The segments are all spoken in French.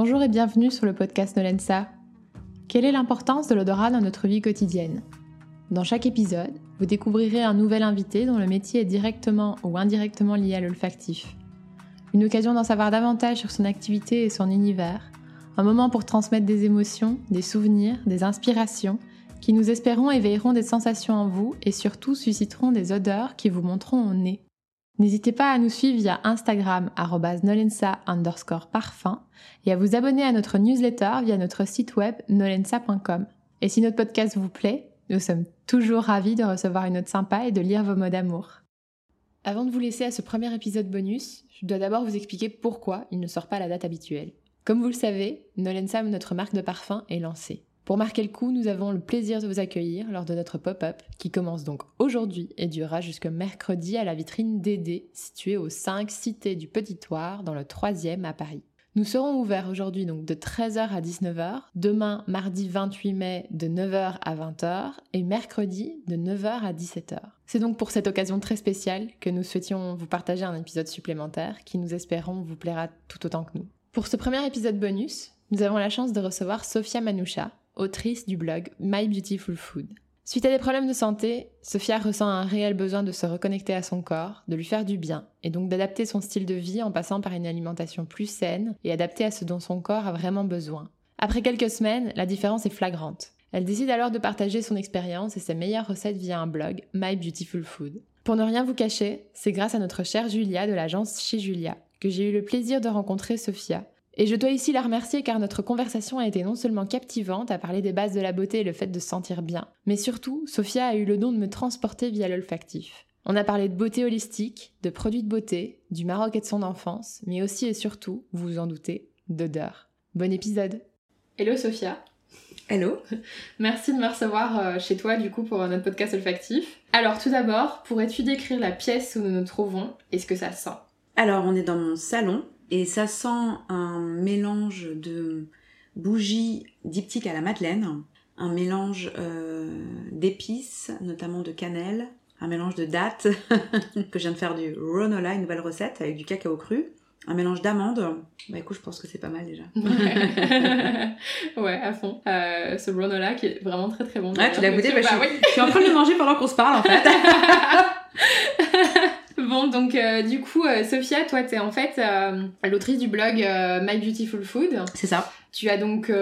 Bonjour et bienvenue sur le podcast Nolensa. Quelle est l'importance de l'odorat dans notre vie quotidienne? Dans chaque épisode, vous découvrirez un nouvel invité dont le métier est directement ou indirectement lié à l'olfactif. Une occasion d'en savoir davantage sur son activité et son univers. Un moment pour transmettre des émotions, des souvenirs, des inspirations qui nous espérons éveilleront des sensations en vous et surtout susciteront des odeurs qui vous monteront au nez. N'hésitez pas à nous suivre via Instagram nolensa underscore parfum et à vous abonner à notre newsletter via notre site web nolensa.com. Et si notre podcast vous plaît, nous sommes toujours ravis de recevoir une note sympa et de lire vos mots d'amour. Avant de vous laisser à ce premier épisode bonus, je dois d'abord vous expliquer pourquoi il ne sort pas la date habituelle. Comme vous le savez, Nolensa, notre marque de parfum, est lancée. Pour marquer le coup, nous avons le plaisir de vous accueillir lors de notre pop-up qui commence donc aujourd'hui et durera jusqu'au mercredi à la vitrine Dédé située au 5 Cité du Petit Toire dans le 3e à Paris. Nous serons ouverts aujourd'hui donc de 13h à 19h, demain mardi 28 mai de 9h à 20h et mercredi de 9h à 17h. C'est donc pour cette occasion très spéciale que nous souhaitions vous partager un épisode supplémentaire qui nous espérons vous plaira tout autant que nous. Pour ce premier épisode bonus, nous avons la chance de recevoir Sophia Manoucha, autrice du blog My Beautiful Food. Suite à des problèmes de santé, Sophia ressent un réel besoin de se reconnecter à son corps, de lui faire du bien, et donc d'adapter son style de vie en passant par une alimentation plus saine et adaptée à ce dont son corps a vraiment besoin. Après quelques semaines, la différence est flagrante. Elle décide alors de partager son expérience et ses meilleures recettes via un blog, My Beautiful Food. Pour ne rien vous cacher, c'est grâce à notre chère Julia de l'agence Chez Julia que j'ai eu le plaisir de rencontrer Sophia et je dois ici la remercier car notre conversation a été non seulement captivante à parler des bases de la beauté et le fait de se sentir bien, mais surtout, Sophia a eu le don de me transporter via l'olfactif. On a parlé de beauté holistique, de produits de beauté, du Maroc et de son enfance, mais aussi et surtout, vous vous en doutez, d'odeur. Bon épisode Hello Sophia Hello Merci de me recevoir euh, chez toi du coup pour notre podcast olfactif. Alors tout d'abord, pourrais-tu décrire la pièce où nous nous trouvons et ce que ça sent? Alors on est dans mon salon, et ça sent un mélange de bougies diptyques à la madeleine, un mélange euh, d'épices, notamment de cannelle, un mélange de dattes, que je viens de faire du ronola, une nouvelle recette avec du cacao cru, un mélange d'amandes. Bah écoute, je pense que c'est pas mal déjà. ouais, à fond. Euh, ce ronola qui est vraiment très très bon. Ouais, tu l'as goûté? Bah, je, je, suis en train de le manger pendant qu'on se parle en fait. Bon, donc euh, du coup, euh, Sophia, toi, t'es en fait euh, l'autrice du blog My Beautiful Food. C'est ça. Tu as donc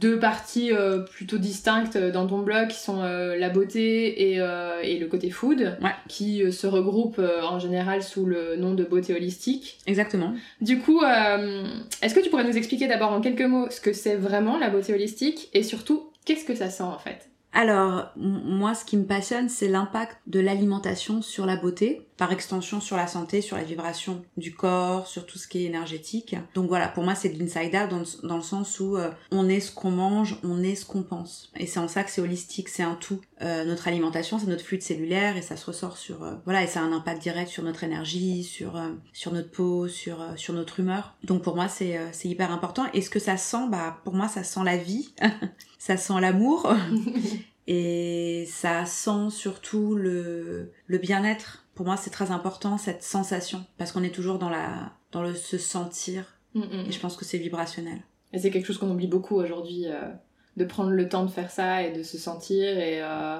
deux parties plutôt distinctes dans ton blog qui sont la beauté et, et, le côté food, qui se regroupent en général sous le nom de beauté holistique. Exactement. Du coup, est-ce que tu pourrais nous expliquer d'abord en quelques mots ce que c'est vraiment la beauté holistique et surtout qu'est-ce que ça sent en fait? Alors, moi, ce qui me passionne, c'est l'impact de l'alimentation sur la beauté, par extension sur la santé, sur la vibration du corps, sur tout ce qui est énergétique. Donc voilà, pour moi, c'est de l'inside out dans, le sens où euh, on est ce qu'on mange, on est ce qu'on pense. Et c'est en ça que c'est holistique, c'est un tout. Euh, notre alimentation, c'est notre fluide cellulaire et ça se ressort sur... Euh, voilà, et ça a un impact direct sur notre énergie, sur, sur notre peau, sur, sur notre humeur. Donc pour moi, c'est hyper important. Et ce que ça sent, bah, pour moi, ça sent la vie. ça sent l'amour et ça sent surtout le, le bien-être. Pour moi, c'est très important cette sensation parce qu'on est toujours dans la dans le se sentir mm, mm. et je pense que c'est vibrationnel. Et c'est quelque chose qu'on oublie beaucoup aujourd'hui euh, de prendre le temps de faire ça et de se sentir et euh,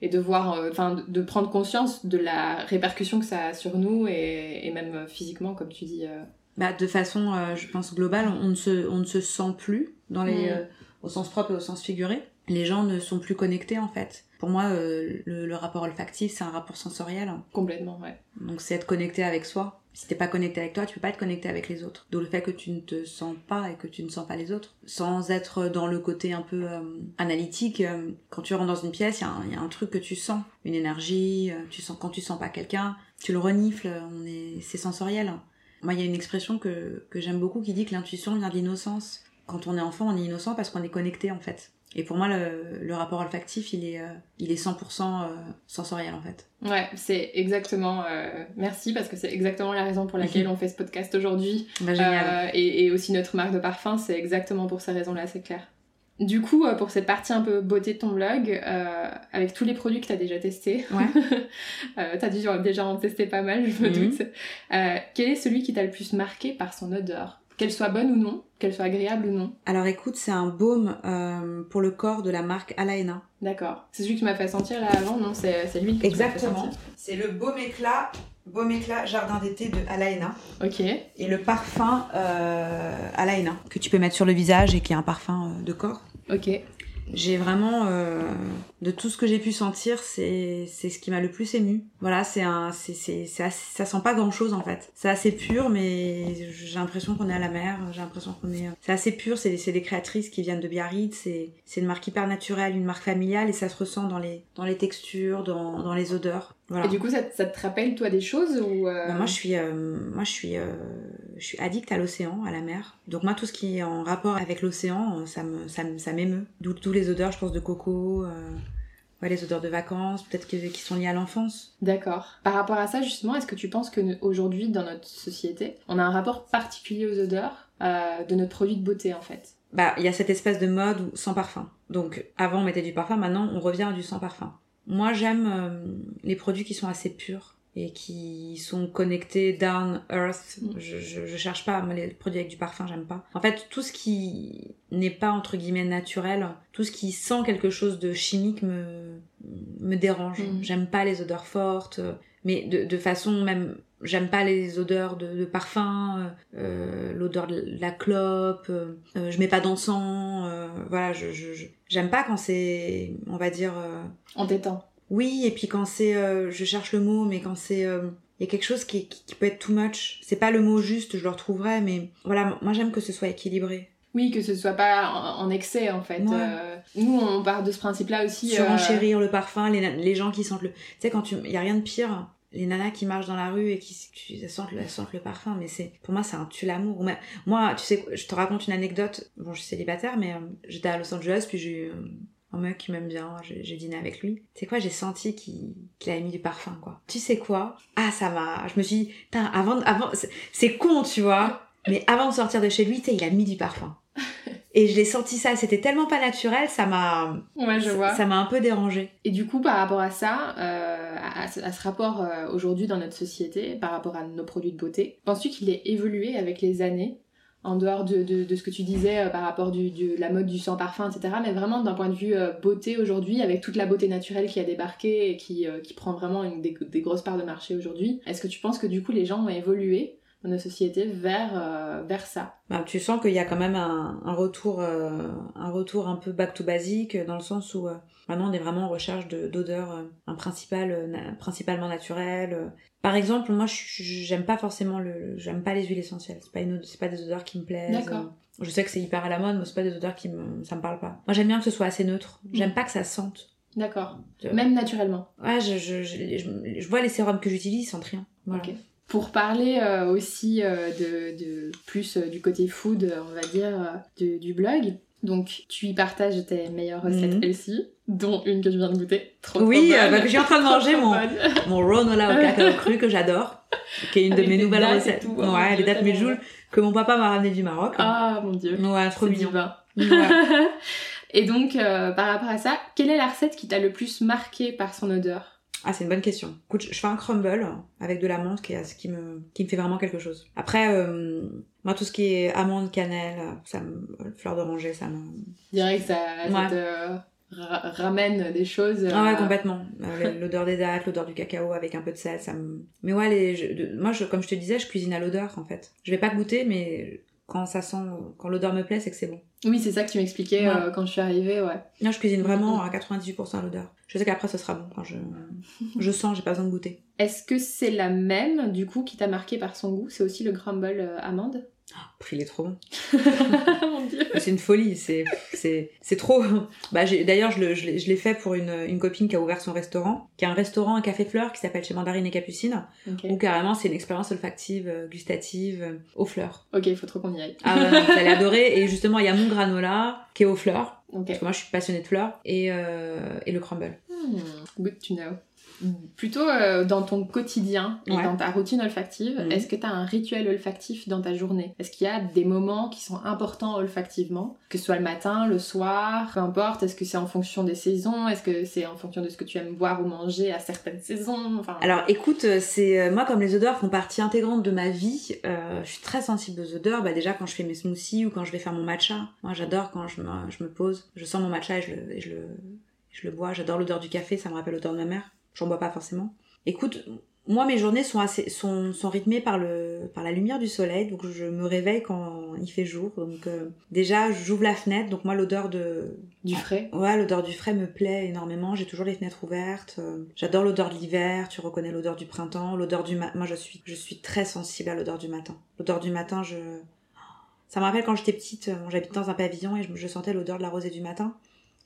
et de voir euh, enfin de prendre conscience de la répercussion que ça a sur nous et, et même physiquement comme tu dis. Bah, de façon, je pense globale, on ne se on ne se sent plus dans les mm au sens propre et au sens figuré. Les gens ne sont plus connectés en fait. Pour moi, euh, le, rapport olfactif, c'est un rapport sensoriel. Complètement, ouais. Donc c'est être connecté avec soi. Si t'es pas connecté avec toi, tu peux pas être connecté avec les autres. D'où le fait que tu ne te sens pas et que tu ne sens pas les autres. Sans être dans le côté un peu euh, analytique, euh, quand tu rentres dans une pièce, il y, a un truc que tu sens. Une énergie, tu sens quand tu sens pas quelqu'un, tu le renifles, on est, c'est sensoriel. Moi, il y a une expression que, que j'aime beaucoup qui dit que l'intuition vient de l'innocence quand on est enfant, on est innocent parce qu'on est connecté en fait. Et pour moi, le, rapport olfactif, il est, euh, il est 100% euh, sensoriel en fait. Ouais, c'est exactement. Euh, merci parce que c'est exactement la raison pour laquelle on fait ce podcast aujourd'hui. Bah. Et, et, aussi notre marque de parfum, c'est exactement pour ces raisons-là, c'est clair. Du coup, pour cette partie un peu beauté de ton blog, avec tous les produits que tu as déjà testés, ouais. tu as déjà en testé pas mal, je me mhm. doute. quel est celui qui t'a le plus marqué par son odeur? Qu'elle soit bonne ou non, qu'elle soit agréable ou non. Alors écoute, c'est un baume euh, pour le corps de la marque Alaena. D'accord. C'est celui que tu m'as fait sentir là avant, non? C'est l'huile que Exactement. C'est le baume éclat, baume éclat jardin d'été de Alaena. Ok. Et le parfum euh, Alaena que tu peux mettre sur le visage et qui est un parfum euh, de corps. Ok. J'ai vraiment euh, de tout ce que j'ai pu sentir, c'est c'est ce qui m'a le plus ému. Voilà, c'est un c'est c'est ça sent pas grand chose en fait. C'est assez pur, mais j'ai l'impression qu'on est à la mer. J'ai l'impression qu'on est c'est assez pur. C'est c'est des créatrices qui viennent de Biarritz. C'est c'est une marque hyper naturelle, une marque familiale et ça se ressent dans les dans les textures, dans dans les odeurs. Voilà. Et du coup, ça, te- ça te rappelle toi des choses ou euh, Bah, moi, je suis, euh, moi, je suis, euh, je suis addict à l'océan, à la mer. Donc moi, tout ce qui est en rapport avec l'océan, euh, ça me, ça me- ça m'émeut. D'où les odeurs, je pense, de coco, euh, ouais, les odeurs de vacances, peut-être que, qui sont liées à l'enfance. D'accord. Par rapport à ça, justement, est-ce que tu penses que nous- aujourd'hui, dans notre société, on a un rapport particulier aux odeurs euh, de notre produit de beauté, en fait? Bah, il y a cette espèce de mode où, sans parfum. Donc avant, on mettait du parfum, maintenant, on revient à du sans parfum. Moi, j'aime euh, les produits qui sont assez purs et qui sont connectés down earth. Mm. Je, je, je cherche pas moi, les produits avec du parfum, j'aime pas. En fait, tout ce qui n'est pas entre guillemets naturel, tout ce qui sent quelque chose de chimique me me dérange. Mm. J'aime pas les odeurs fortes, mais de, de façon même J'aime pas les odeurs de, de parfum, euh, l'odeur de la clope, euh, euh, je mets pas d'encens, euh, voilà, je, je, je- j'aime pas quand c'est, on va dire, euh, Entêtant. Oui, et puis quand c'est, euh, je cherche le mot, mais quand c'est, euh, il y a quelque chose qui, qui, qui peut être too much. C'est pas le mot juste, je le retrouverai, mais voilà, moi j'aime que ce soit équilibré. Oui, que ce soit pas en, excès, en fait. Ouais. Euh, nous, on part de ce principe-là aussi. Surenchérir le parfum, les, les gens qui sentent le, tu sais quand tu, il y a rien de pire. Les nanas qui marchent dans la rue et qui qui- sentent, le- sentent le parfum, mais c'est pour moi c'est un tue l'amour. Moi- tu sais, je te raconte une anecdote. Bon, je suis célibataire, mais j'étais à Los Angeles, puis j'ai eu un mec qui m'aime bien, j'ai dîné avec lui. Tu sais quoi, j'ai senti qu'il qu'il avait mis du parfum, quoi. Tu sais quoi? Ah, ça m'a. Je me suis dit, avant, avant, c'est- c'est con, tu vois, mais avant de sortir de chez lui, tu sais, il a mis du parfum. Et je l'ai senti ça, c'était tellement pas naturel, ça m'a. Ouais, je vois. Ça m'a un peu dérangé. Et du coup, par rapport à ça, euh, à, à ce, à ce rapport euh, aujourd'hui dans notre société, par rapport à nos produits de beauté, penses-tu qu'il ait évolué avec les années? En dehors de, de, de ce que tu disais euh, par rapport du, de la mode du sans parfum, etc. Mais vraiment d'un point de vue euh, beauté aujourd'hui, avec toute la beauté naturelle qui a débarqué et qui, euh, qui prend vraiment une, des, grosses parts de marché aujourd'hui, est-ce que tu penses que du coup les gens ont évolué dans nos sociétés vers, vers ça? Bah, tu sens qu'il y a quand même un, un retour, un retour un peu back to basic, dans le sens où maintenant on est vraiment en recherche de- d'odeurs principal, principalement naturelles. Euh. Par exemple, moi, j'aime pas forcément le, j'aime pas les huiles essentielles. C'est pas une, c'est pas des odeurs qui me plaisent. D'accord. Je sais que c'est hyper à la mode, mais c'est pas des odeurs qui me, ça me parle pas. Moi, j'aime bien que ce soit assez neutre. J'aime Mm. pas que ça sente. D'accord. Même naturellement. Ouais, je, je, je, vois les sérums que j'utilise, ils sentent rien. Voilà. Pour parler euh, aussi euh, de, de plus euh, du côté food, euh, on va dire, euh, du, blog. Donc, tu y partages tes meilleures recettes healthy, dont une que je viens de goûter. Trop, Oui, trop euh, bah, je suis en train de manger mon, mon Ronola au cacao cru que j'adore, qui est une Avec de mes nouvelles recettes. tout, mon ouais, les dates bon. que mon papa m'a ramené du Maroc. Ah mon dieu, Ouais, trop mignon. Ouais. Et donc, euh, par rapport à ça, quelle est la recette qui t'a le plus marqué par son odeur? Ah, c'est une bonne question. Écoute, je fais un crumble avec de la menthe qui, est- ce qui me, qui me fait vraiment quelque chose. Après, euh, moi, tout ce qui est amande, cannelle, ça me, fleur d'oranger, ça me... Que ça, ça Ouais. te ra- ramène des choses. Ah ouais, euh, complètement. Euh, L'odeur des dattes, l'odeur du cacao avec un peu de sel, ça me... Mais ouais, les, je- de- moi, je, comme je te disais, je cuisine à l'odeur, en fait. Je vais pas goûter, mais quand ça sent, quand l'odeur me plaît, c'est que c'est bon. Oui, c'est ça que tu m'expliquais Ouais. euh, quand je suis arrivée, ouais. Non, je cuisine vraiment Mhm. à 98% à l'odeur. Je sais qu'après, ce sera bon quand je, je sens, j'ai pas besoin de goûter. Est-ce que c'est la même, du coup, qui t'a marqué par son goût? C'est aussi le crumble euh, amande? Pff, il est trop bon. Mon dieu C'est une folie, c'est c'est c'est trop. Bah j'ai d'ailleurs je le- je l'ai je l'ai fait pour une une copine qui a ouvert son restaurant, qui a un restaurant un café fleurs qui s'appelle chez Mandarine et Capucine, Ok, où carrément c'est une expérience olfactive, euh, gustative euh, aux fleurs. ok, il faut trop qu'on y aille. Ah ouais, vous allez adorer et justement il y a mon granola qui est aux fleurs parce que moi je suis passionnée de fleurs et euh, et le crumble. Hmm, good to know. Plutôt euh, dans ton quotidien et Ouais. dans ta routine olfactive, Mhm. est-ce que tu as un rituel olfactif dans ta journée? Est-ce qu'il y a des moments qui sont importants olfactivement? Que ce soit le matin, le soir, peu importe. Est-ce que c'est en fonction des saisons? Est-ce que c'est en fonction de ce que tu aimes boire ou manger à certaines saisons? Enfin, Alors écoute, euh, c'est euh, moi comme les odeurs font partie intégrante de ma vie, euh, je suis très sensible aux odeurs. Bah déjà quand je fais mes smoothies ou quand je vais faire mon matcha, moi j'adore quand je me, je me pose, je sens mon matcha et je le, et je le, je le bois. J'adore l'odeur du café, ça me rappelle l'odeur de ma mère. J'en bois pas forcément. Écoute, moi mes journées sont assez sont, sont rythmées par le par la lumière du soleil, donc je me réveille quand il fait jour. Donc euh, déjà j'ouvre la fenêtre, donc moi l'odeur de du frais Ouais, l'odeur du frais me plaît énormément. J'ai toujours les fenêtres ouvertes. Euh, J'adore l'odeur de l'hiver. Tu reconnais l'odeur du printemps, l'odeur du matin. Moi, je suis, je suis très sensible à l'odeur du matin. L'odeur du matin, je. Ça me rappelle quand j'étais petite. euh, J'habitais dans un pavillon et je, je sentais l'odeur de la rosée du matin.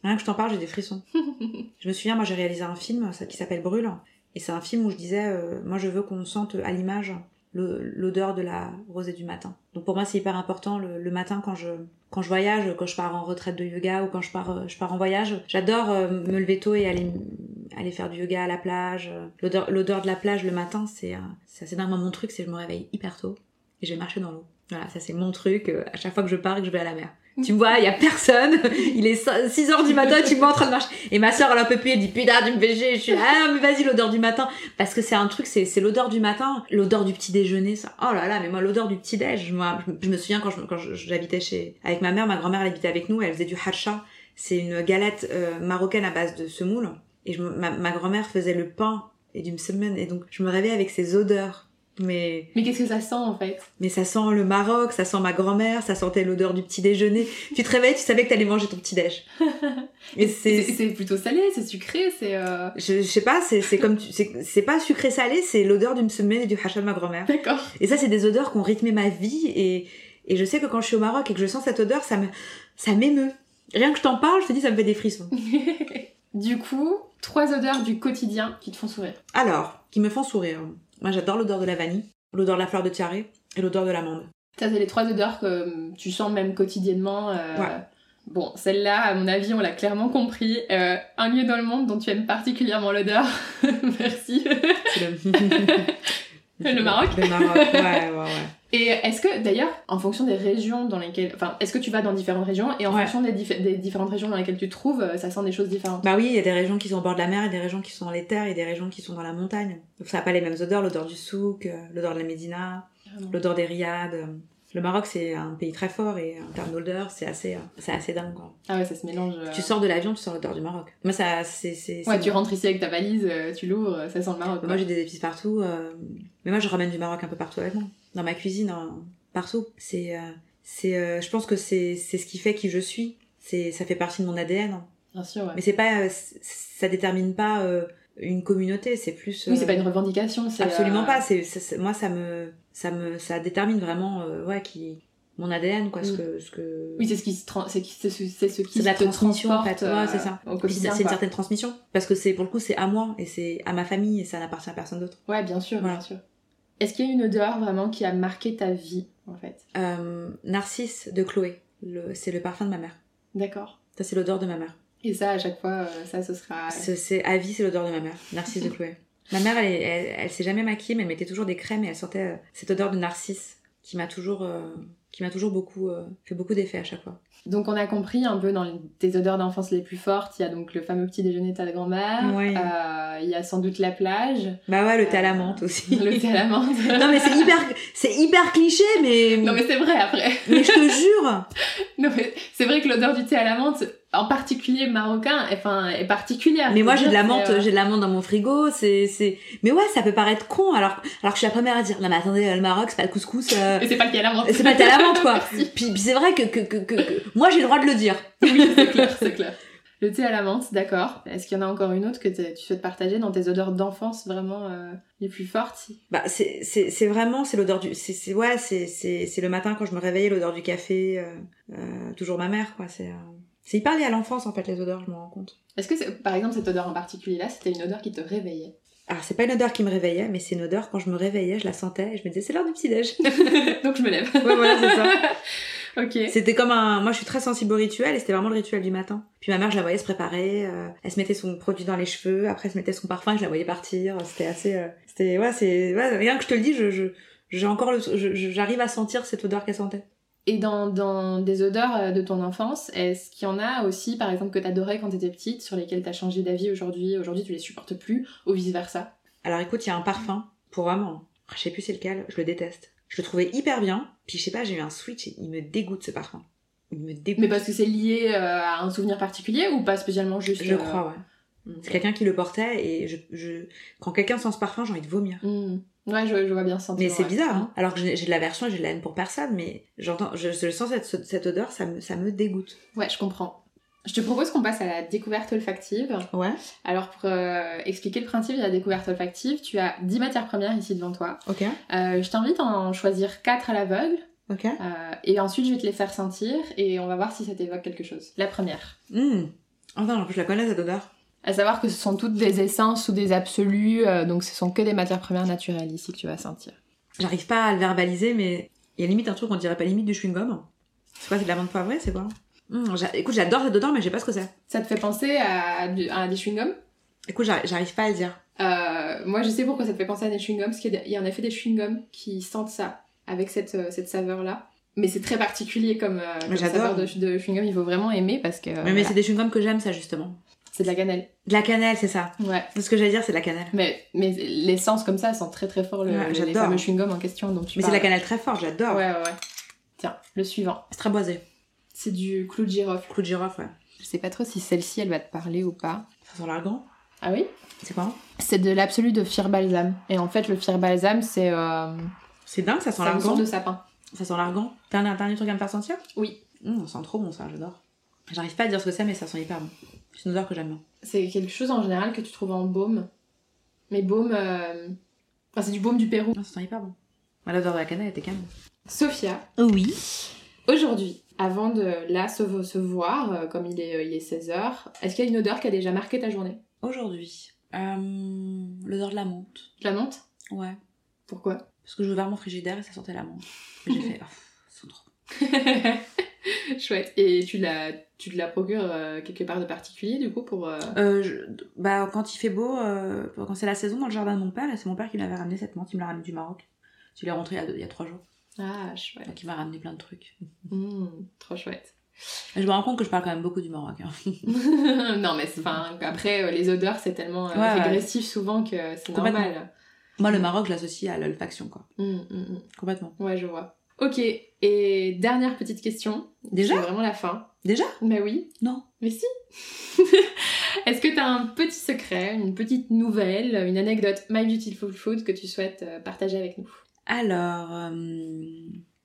Rien que je t'en parle, j'ai des frissons. je me souviens, moi, j'ai réalisé un film ça, qui s'appelle Brûle. Et c'est un film où je disais, euh, moi, je veux qu'on sente à l'image l'odeur de la rosée du matin. Donc pour moi, c'est hyper important le, le matin quand je quand je voyage, quand je pars en retraite de yoga ou quand je pars euh, je pars en voyage. J'adore euh, me lever tôt et aller aller faire du yoga à la plage. L'odeur l'odeur de la plage le matin, c'est euh, c'est assez dingue. Mon truc, c'est que je me réveille hyper tôt et je vais marcher dans l'eau. Voilà, ça c'est mon truc. euh, à chaque fois que je pars et que je vais à la mer. Tu vois, il y a personne. Il est 6 heures du matin, tu vois en train de marcher. Et ma soeur, elle en peut plus, elle dit putain, tu me. Je suis ah, mais vas-y, l'odeur du matin. Parce que c'est un truc, c'est l'odeur du matin, l'odeur du petit déjeuner. Ça. Oh là là, mais moi, l'odeur du petit déj. Moi, je, me souviens quand je- quand j'habitais chez avec ma mère, ma grand-mère, elle habitait avec nous, elle faisait du hacha. C'est une galette euh, marocaine à base de semoule. Et je, ma, ma grand-mère faisait le pain et du msemen. Et donc, je me réveillais avec ces odeurs. Mais Mais qu'est-ce que ça sent en fait? Mais ça sent le Maroc, ça sent ma grand-mère, ça sentait l'odeur du petit déjeuner. tu te réveilles, tu savais que t'allais manger ton petit déj. Et C'est c'est, plutôt salé, c'est sucré, c'est. euh, je, je sais pas, c'est, c'est comme, c'est, pas sucré salé, c'est l'odeur du msemen et du hacha de ma grand-mère. D'accord. Et ça, c'est des odeurs qui ont rythmé ma vie et, et je sais que quand je suis au Maroc et que je sens cette odeur, ça me, ça m'émeut. Rien que je t'en parle, je te dis, ça me fait des frissons. du coup, trois odeurs du quotidien qui te font sourire. Alors, qui me font sourire. Moi, j'adore l'odeur de la vanille, l'odeur de la fleur de tiare et l'odeur de l'amande. Ça, c'est les trois odeurs que euh, tu sens même quotidiennement. euh, Ouais. Bon, celle-là, à mon avis, on l'a clairement compris. Euh, un lieu dans le monde dont tu aimes particulièrement l'odeur. Merci. Le Maroc Le Maroc, ouais, ouais, ouais. Et est-ce que, d'ailleurs, en fonction des régions dans lesquelles... Enfin, est-ce que tu vas dans différentes régions et en Ouais. fonction des, dif- des différentes régions dans lesquelles tu te trouves, euh, ça sent des choses différentes? Bah oui, il y a des régions qui sont au bord de la mer, et des régions qui sont dans les terres, et des régions qui sont dans la montagne. Donc ça n'a pas les mêmes odeurs, l'odeur du souk, euh, l'odeur de la médina, l'odeur des riades. euh. Le Maroc, c'est un pays très fort, et en termes d'odeur, c'est assez, c'est assez dingue. quoi. Ah ouais, ça se mélange. Tu sors de l'avion, tu sors l'odeur du Maroc. Moi, ça, c'est... Ouais, tu rentres ici avec ta valise, tu l'ouvres, ça sent le Maroc. Moi, j'ai des épices partout, euh, mais moi, je ramène du Maroc un peu partout avec moi. Dans ma cuisine, en- partout. C'est... euh, c'est euh, je pense que c'est c'est ce qui fait qui je suis. C'est Ça fait partie de mon ADN. Bien sûr, ouais. Mais c'est pas, euh, ça détermine pas euh, une communauté, c'est plus. Oui, c'est euh, pas une revendication, c'est... Absolument pas. C'est, moi, ça me, ça me, ça détermine vraiment, euh, ouais, qui, mon ADN, quoi, ce Mm. que, ce que. Oui, c'est ce qui se c'est qui- c'est ce, qui C'est de la transmission, en fait. Ouais, c'est ça. c'est une certaine transmission, parce que c'est pour le coup, c'est à moi et c'est à ma famille et ça n'appartient à personne d'autre. Ouais, bien sûr, bien sûr. Est-ce qu'il y a une odeur vraiment qui a marqué ta vie, en fait? Euh, Narcisse de Chloé, c'est le parfum de ma mère. D'accord. Ça, c'est l'odeur de ma mère. Et ça, à chaque fois, euh, ça, ce sera... C'est, à vie, c'est l'odeur de ma mère. Narcisse de Chloé. Ma mère, elle, elle, elle s'est jamais maquillée, mais elle mettait toujours des crèmes et elle sentait euh, cette odeur de narcisse qui m'a toujours, euh, qui m'a toujours beaucoup, euh, fait beaucoup d'effet à chaque fois. Donc on a compris un peu dans les- tes odeurs d'enfance les plus fortes, il y a donc le fameux petit déjeuner de ta grand-mère, Ouais. euh, il y a sans doute la plage, Bah ouais, le thé à la Euh, menthe aussi. le thé à la menthe. non mais c'est hyper, c'est hyper cliché, mais, non mais c'est vrai après. mais je te jure. Non mais c'est vrai que l'odeur du thé à la menthe, en particulier marocain, enfin est particulière. Mais moi j'ai de la menthe, euh, j'ai de la menthe dans mon frigo, c'est, c'est, mais ouais, ça peut paraître con, alors, alors que je suis la première à dire, non mais attendez, le Maroc, c'est pas le couscous, euh, c'est pas le thé à la menthe. c'est pas le thé à la menthe quoi. Puis, puis c'est vrai que, que, que, que, que- moi j'ai le droit de le dire. Oui, c'est clair, c'est clair. Le thé à la menthe, d'accord. Est-ce qu'il y en a encore une autre que tu souhaites partager dans tes odeurs d'enfance vraiment euh, les plus fortes? Bah c'est, c'est, c'est vraiment, c'est l'odeur du, c'est, c'est, ouais, c'est, c'est, c'est le matin quand je me réveillais, l'odeur du café, euh, euh, toujours ma mère quoi, c'est, euh, c'est hyper lié à l'enfance en fait les odeurs, je me rends compte. Est-ce que, c'est- par exemple, cette odeur en particulier là, c'était une odeur qui te réveillait? Alors, c'est pas une odeur qui me réveillait, mais c'est une odeur, quand je me réveillais, je la sentais et je me disais, c'est l'heure du petit-déj. Donc je me lève. ouais, voilà, c'est ça. ok. C'était comme un. Moi, je suis très sensible au rituel et c'était vraiment le rituel du matin. Puis ma mère, je la voyais se préparer. euh, elle se mettait son produit dans les cheveux. Après, elle se mettait son parfum. Je la voyais partir. C'était assez. euh, C'était. Ouais, c'est. Ouais, rien que je te le dis, je. je... J'ai encore le. J'arrive à sentir cette odeur qu'elle sentait. Et dans, dans des odeurs euh, de ton enfance, est-ce qu'il y en a aussi, par exemple, que t'adorais quand t'étais petite, sur lesquelles t'as changé d'avis aujourd'hui, aujourd'hui tu les supportes plus, ou vice-versa? Alors écoute, il y a un parfum, pour vraiment. Je sais plus c'est lequel, je le déteste. Je le trouvais hyper bien. Puis je sais pas, j'ai eu un switch et il me dégoûte ce parfum. Il me dégoûte. Mais parce que c'est lié euh, à un souvenir particulier, ou pas spécialement juste Je euh, crois, ouais. mm. C'est quelqu'un qui le portait et je, je... quand quelqu'un sent ce parfum, j'ai envie de vomir. Mm. Ouais, je, je vois bien ça. Mais c'est bizarre, hein. Alors que j'ai de l'aversion et j'ai de la haine pour personne, mais j'entends, je, je sens cette, cette odeur, ça me, ça me dégoûte. Ouais, je comprends. Je te propose qu'on passe à la découverte olfactive. Ouais. Alors, pour euh, expliquer le principe de la découverte olfactive, tu as 10 matières premières ici devant toi. Ok. Euh, je t'invite à en choisir 4 à l'aveugle, Ok. euh, et ensuite je vais te les faire sentir, et on va voir si ça t'évoque quelque chose. La première. Mmh. Plus, je la connais cette odeur. À savoir que ce sont toutes des essences ou des absolus, euh, donc ce sont que des matières premières naturelles ici que tu vas sentir. J'arrive pas à le verbaliser, mais il y a limite un truc qu'on dirait pas limite du chewing-gum. C'est quoi, c'est de la menthe poivrée, c'est quoi? Mmh, j'a- Écoute, j'adore cette odeur, mais je sais pas ce que c'est. Ça te fait penser à, des chewing-gums? Écoute, j'arrive pas à le dire. Euh, moi, je sais pourquoi ça te fait penser à des chewing-gums, parce qu'il y a- en effet des chewing-gums qui sentent ça, avec cette, euh, cette saveur-là. Mais c'est très particulier comme, euh, comme saveur de, de chewing-gum, il faut vraiment aimer parce que mais mais c'est des chewing-gums que j'aime, ça, justement. C'est de la cannelle. De la cannelle, c'est ça. Ouais. C'est ce que j'allais dire, c'est de la cannelle. Mais, mais l'essence comme ça sent très très fort le, Ouais, les fameux chewing-gums en question tu Mais c'est de la cannelle très forte, j'adore. Ouais, ouais, ouais. Tiens, le suivant. C'est très boisé. C'est du clou de girofle. Clou de girofle, ouais. Je sais pas trop si celle-ci elle va te parler ou pas. Ça sent l'argan. Ah oui? C'est quoi? C'est de l'absolu de fir balsam. Et en fait, le fir balsam, c'est euh, C'est dingue, ça sent l'argan. de sapin. Ça sent l'argan. T'as un, un truc à me faire sentir? Oui. Mmh, ça sent trop bon, ça, j'adore. J'arrive pas à dire ce que c'est, mais ça sent hyper bon. C'est une odeur que j'aime bien. C'est quelque chose en général que tu trouves en baume. Mais baume. euh, Enfin, c'est du baume du Pérou. Non, ça sent hyper bon. L'odeur de la cannelle était quand même. Sophia, Oui. aujourd'hui, avant de là se, se voir, euh, comme il est, euh, il est 16h, est-ce qu'il y a une odeur qui a déjà marqué ta journée? Aujourd'hui, euh, l'odeur de la menthe. Je la monte Ouais. Pourquoi? Parce que j'ai ouvert mon frigidaire et ça sentait la menthe. J'ai fait, oh, ça sent trop. Chouette. Et tu la, tu te la procures euh, quelque part de particulier, du coup, pour... euh, Euh, je- bah, quand il fait beau, quand c'est la saison dans le jardin de mon père, et c'est mon père qui m'avait ramené cette menthe, il me l'a ramené du Maroc. Je l'ai rentré il y, a deux- il y a trois jours. Ah, chouette. Donc il m'a ramené plein de trucs. Mmh, trop chouette. Et je me rends compte que je parle quand même beaucoup du Maroc. hein. non, mais enfin, après, les odeurs, c'est tellement Ouais, ouais. régressif souvent que c'est normal. Moi, le Maroc, je l'associe à l'olfaction, quoi. Mmh, mmh. Complètement. Ouais, je vois. Ok, et dernière petite question. Déjà C'est vraiment la fin. Déjà Mais oui. Non. Mais si Est-ce que t'as un petit secret, une petite nouvelle, une anecdote My Beautiful Food que tu souhaites euh, partager avec nous? Alors, euh,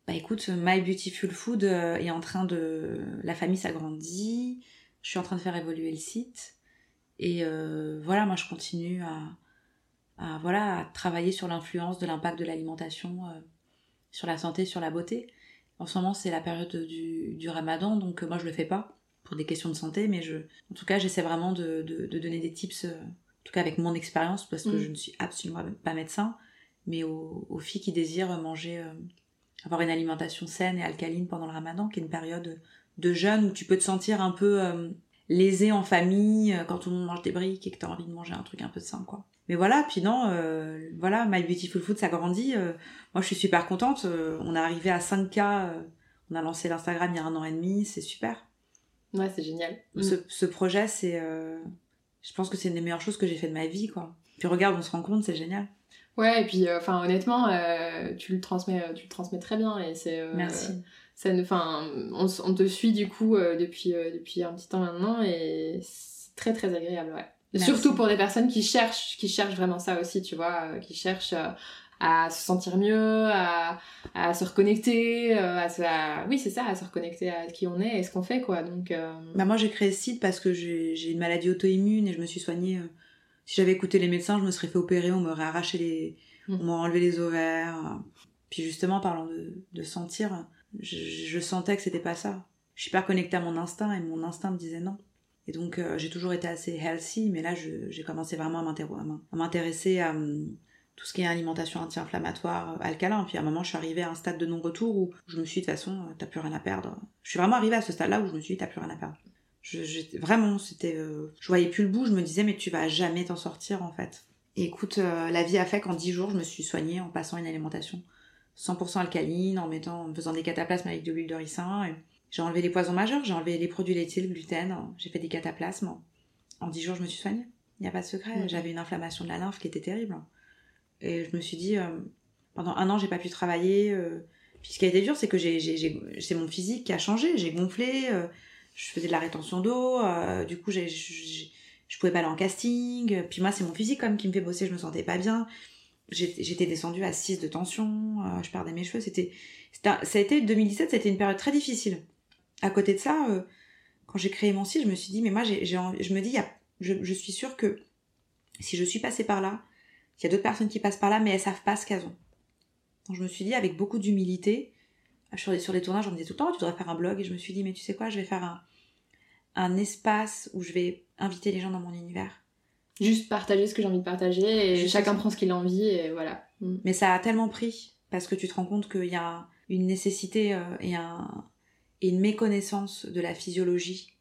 bah écoute, My Beautiful Food euh, est en train de... La famille s'agrandit, je suis en train de faire évoluer le site. Et euh, voilà, moi je continue à, à, voilà, à travailler sur l'influence de l'impact de l'alimentation euh, sur la santé, sur la beauté. En ce moment, c'est la période du, du ramadan, donc euh, moi je le fais pas pour des questions de santé, mais je, en tout cas, j'essaie vraiment de, de, de donner des tips, euh, en tout cas avec mon expérience, parce que Mm. je ne suis absolument pas médecin, mais aux, aux filles qui désirent manger, euh, avoir une alimentation saine et alcaline pendant le ramadan, qui est une période de jeûne où tu peux te sentir un peu euh, lésé en famille, quand tout le monde mange des briques et que tu as envie de manger un truc un peu sain, quoi. Mais voilà, puis non, euh, voilà, My Beautiful Food, ça grandit. euh, moi, je suis super contente. euh, on est arrivé à 5K. euh, on a lancé l'Instagram il y a un an et demi. C'est super. Ouais, c'est génial. Mm. Ce, ce projet, c'est... je pense que c'est une des meilleures choses que j'ai fait de ma vie, quoi. Puis regarde, on se rend compte, c'est génial. Ouais, et puis, enfin, honnêtement, tu le transmets, tu le transmets très bien et c'est. Merci. ça ne, on, on te suit du coup depuis depuis un petit temps maintenant et c'est très très agréable, ouais. Merci. Surtout pour des personnes qui cherchent, qui cherchent vraiment ça aussi, tu vois, euh, qui cherchent euh, à se sentir mieux, à, à se reconnecter, euh, à, se- à- oui c'est ça, à se reconnecter à qui on est et ce qu'on fait quoi. Donc euh, Bah, moi, j'ai créé ce site parce que j'ai une maladie auto-immune et je me suis soignée. si j'avais écouté les médecins, je me serais fait opérer, on m'aurait arraché les... Mm. On m'aurait enlevé les ovaires. Puis justement, parlant de, de sentir, je, je sentais que c'était pas ça. Je suis pas connectée à mon instinct et mon instinct me disait non. Et donc, euh, j'ai toujours été assez healthy, mais là, j'ai commencé vraiment à m'intéresser à, hum, tout ce qui est alimentation anti-inflammatoire, euh, alcalin. Puis à un moment, je suis arrivée à un stade de non-retour où je me suis dit, de toute façon, t'as plus rien à perdre. Je suis vraiment arrivée à ce stade-là où je me suis dit, t'as plus rien à perdre. Je, vraiment, c'était, euh, je voyais plus le bout. Je me disais, mais tu vas jamais t'en sortir en fait. Et écoute, euh, la vie a fait qu'en 10 jours, je me suis soignée en passant une alimentation 100% alcaline, en mettant, en faisant des cataplasmes avec de l'huile de ricin. J'ai enlevé les poisons majeurs, j'ai enlevé les produits laitiers, le gluten, j'ai fait des cataplasmes. En 10 jours, je me suis soignée. Il n'y a pas de secret. J'avais une inflammation de la lymphe qui était terrible. Et je me suis dit, euh, pendant un an, j'ai pas pu travailler. Puis ce qui a été dur, c'est que c'est mon physique qui a changé. J'ai gonflé je faisais de la rétention d'eau, euh, du coup j'ai, je pouvais pas aller en casting, puis moi c'est mon physique comme qui me fait bosser, je me sentais pas bien. J'étais descendue à 6 de tension, euh, je perdais mes cheveux, c'était, ça a été 2017, c'était une période très difficile. À côté de ça, euh, quand j'ai créé mon site, je me suis dit, mais moi j'ai, je me dis, y a, je, je, suis sûre que si je suis passée par là, il y a d'autres personnes qui passent par là, mais elles savent pas ce qu'elles ont. Donc je me suis dit, avec beaucoup d'humilité, sur les, sur les tournages, on me disait tout le temps, tu devrais faire un blog, et je me suis dit, mais tu sais quoi, je vais faire un, un espace où je vais inviter les gens dans mon univers. Juste partager ce que j'ai envie de partager et chacun prend ce qu'il a envie et voilà. Mais ça a tellement pris parce que tu te rends compte qu'il y a une nécessité euh, et, un, et une méconnaissance de la physiologie.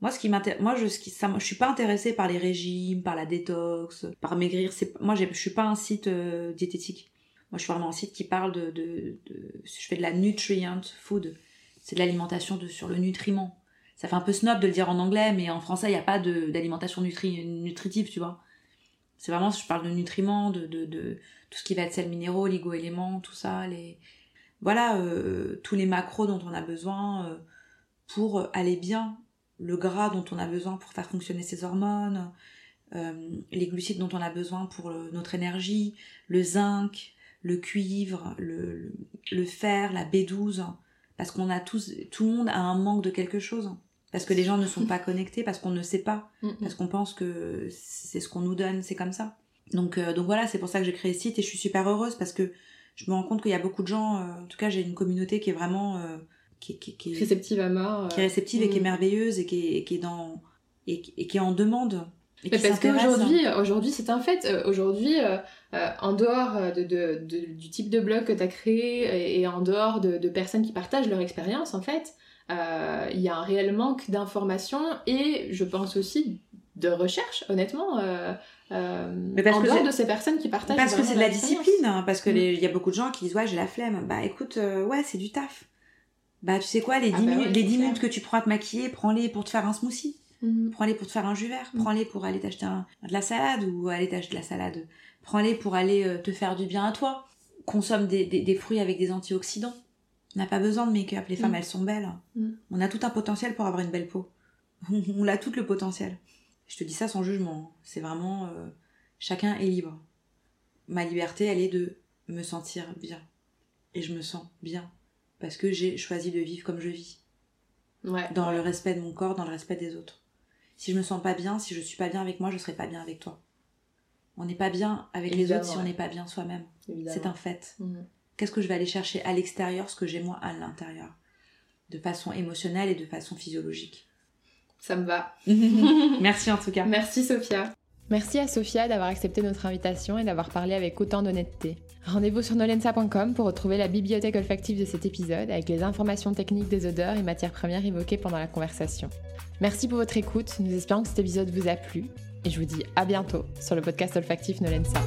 Moi, ce qui m'intéresse, moi, je, je suis pas intéressée par les régimes, par la détox, par maigrir. Moi, je suis pas un site euh, diététique. Moi, je suis vraiment un site qui parle de, je fais de la nutrient food. C'est de l'alimentation sur le nutriment ça fait un peu snob de le dire en anglais, mais en français, il n'y a pas d'alimentation nutritive, tu vois. C'est vraiment, je parle de nutriments, de, tout ce qui va être sels minéraux, oligo-éléments, tout ça, les, voilà, euh, tous les macros dont on a besoin euh, pour aller bien, le gras dont on a besoin pour faire fonctionner ses hormones, euh, les glucides dont on a besoin pour notre énergie, le zinc, le cuivre, le, le fer, la B12, parce qu'on a tous, tout le monde a un manque de quelque chose parce que les gens ne sont pas connectés, parce qu'on ne sait pas, parce qu'on pense que c'est ce qu'on nous donne, c'est comme ça. Donc, euh, donc voilà, c'est pour ça que j'ai créé ce site et je suis super heureuse parce que je me rends compte qu'il y a beaucoup de gens, euh, en tout cas j'ai une communauté qui est vraiment... Euh, qui, qui, qui, réceptive à mort. Qui est réceptive et qui est mm. merveilleuse et qui est, qui est dans... Et, qui est en demande. Et parce qu'aujourd'hui, aujourd'hui, c'est un fait. Aujourd'hui, en dehors de, de, du type de blog que tu as créé et, en dehors de, personnes qui partagent leur expérience, en fait, euh, il y a un réel manque d'informations et je pense aussi de recherche, honnêtement. Euh, euh, mais parce en dehors de ces personnes qui partagent. Parce que c'est de la discipline, hein, parce que mm. il y a beaucoup de gens qui disent ouais j'ai la flemme. Bah écoute, ouais c'est du taf. Bah tu sais quoi, les 10 ah bah minutes, les 10 minutes que tu prends à te maquiller, prends-les pour te faire un smoothie. Mm. Prends-les pour te faire un jus vert. Mm. Prends-les pour aller t'acheter de la salade ou aller t'acheter de la salade. Prends-les pour aller te faire du bien à toi. Consomme des, des, des fruits avec des antioxydants. On n'a pas besoin de make-up. Les femmes, mm. elles sont belles. On a tout un potentiel pour avoir une belle peau. On a tout le potentiel. Je te dis ça sans jugement. C'est vraiment... Euh, chacun est libre. Ma liberté, elle est de me sentir bien. Et je me sens bien. Parce que j'ai choisi de vivre comme je vis. Ouais, dans le respect de mon corps, dans le respect des autres. Si je me sens pas bien, si je suis pas bien avec moi, je serai pas bien avec toi. On n'est pas bien avec les autres si on n'est pas bien soi-même. C'est un fait. Mm. Qu'est-ce que je vais aller chercher à l'extérieur, ce que j'ai moi à l'intérieur? De façon émotionnelle et de façon physiologique. Ça me va. Merci en tout cas. Merci Sophia. Merci à Sophia d'avoir accepté notre invitation et d'avoir parlé avec autant d'honnêteté. Rendez-vous sur nolensa.com pour retrouver la bibliothèque olfactive de cet épisode avec les informations techniques des odeurs et matières premières évoquées pendant la conversation. Merci pour votre écoute, nous espérons que cet épisode vous a plu et je vous dis à bientôt sur le podcast olfactif Nolensa.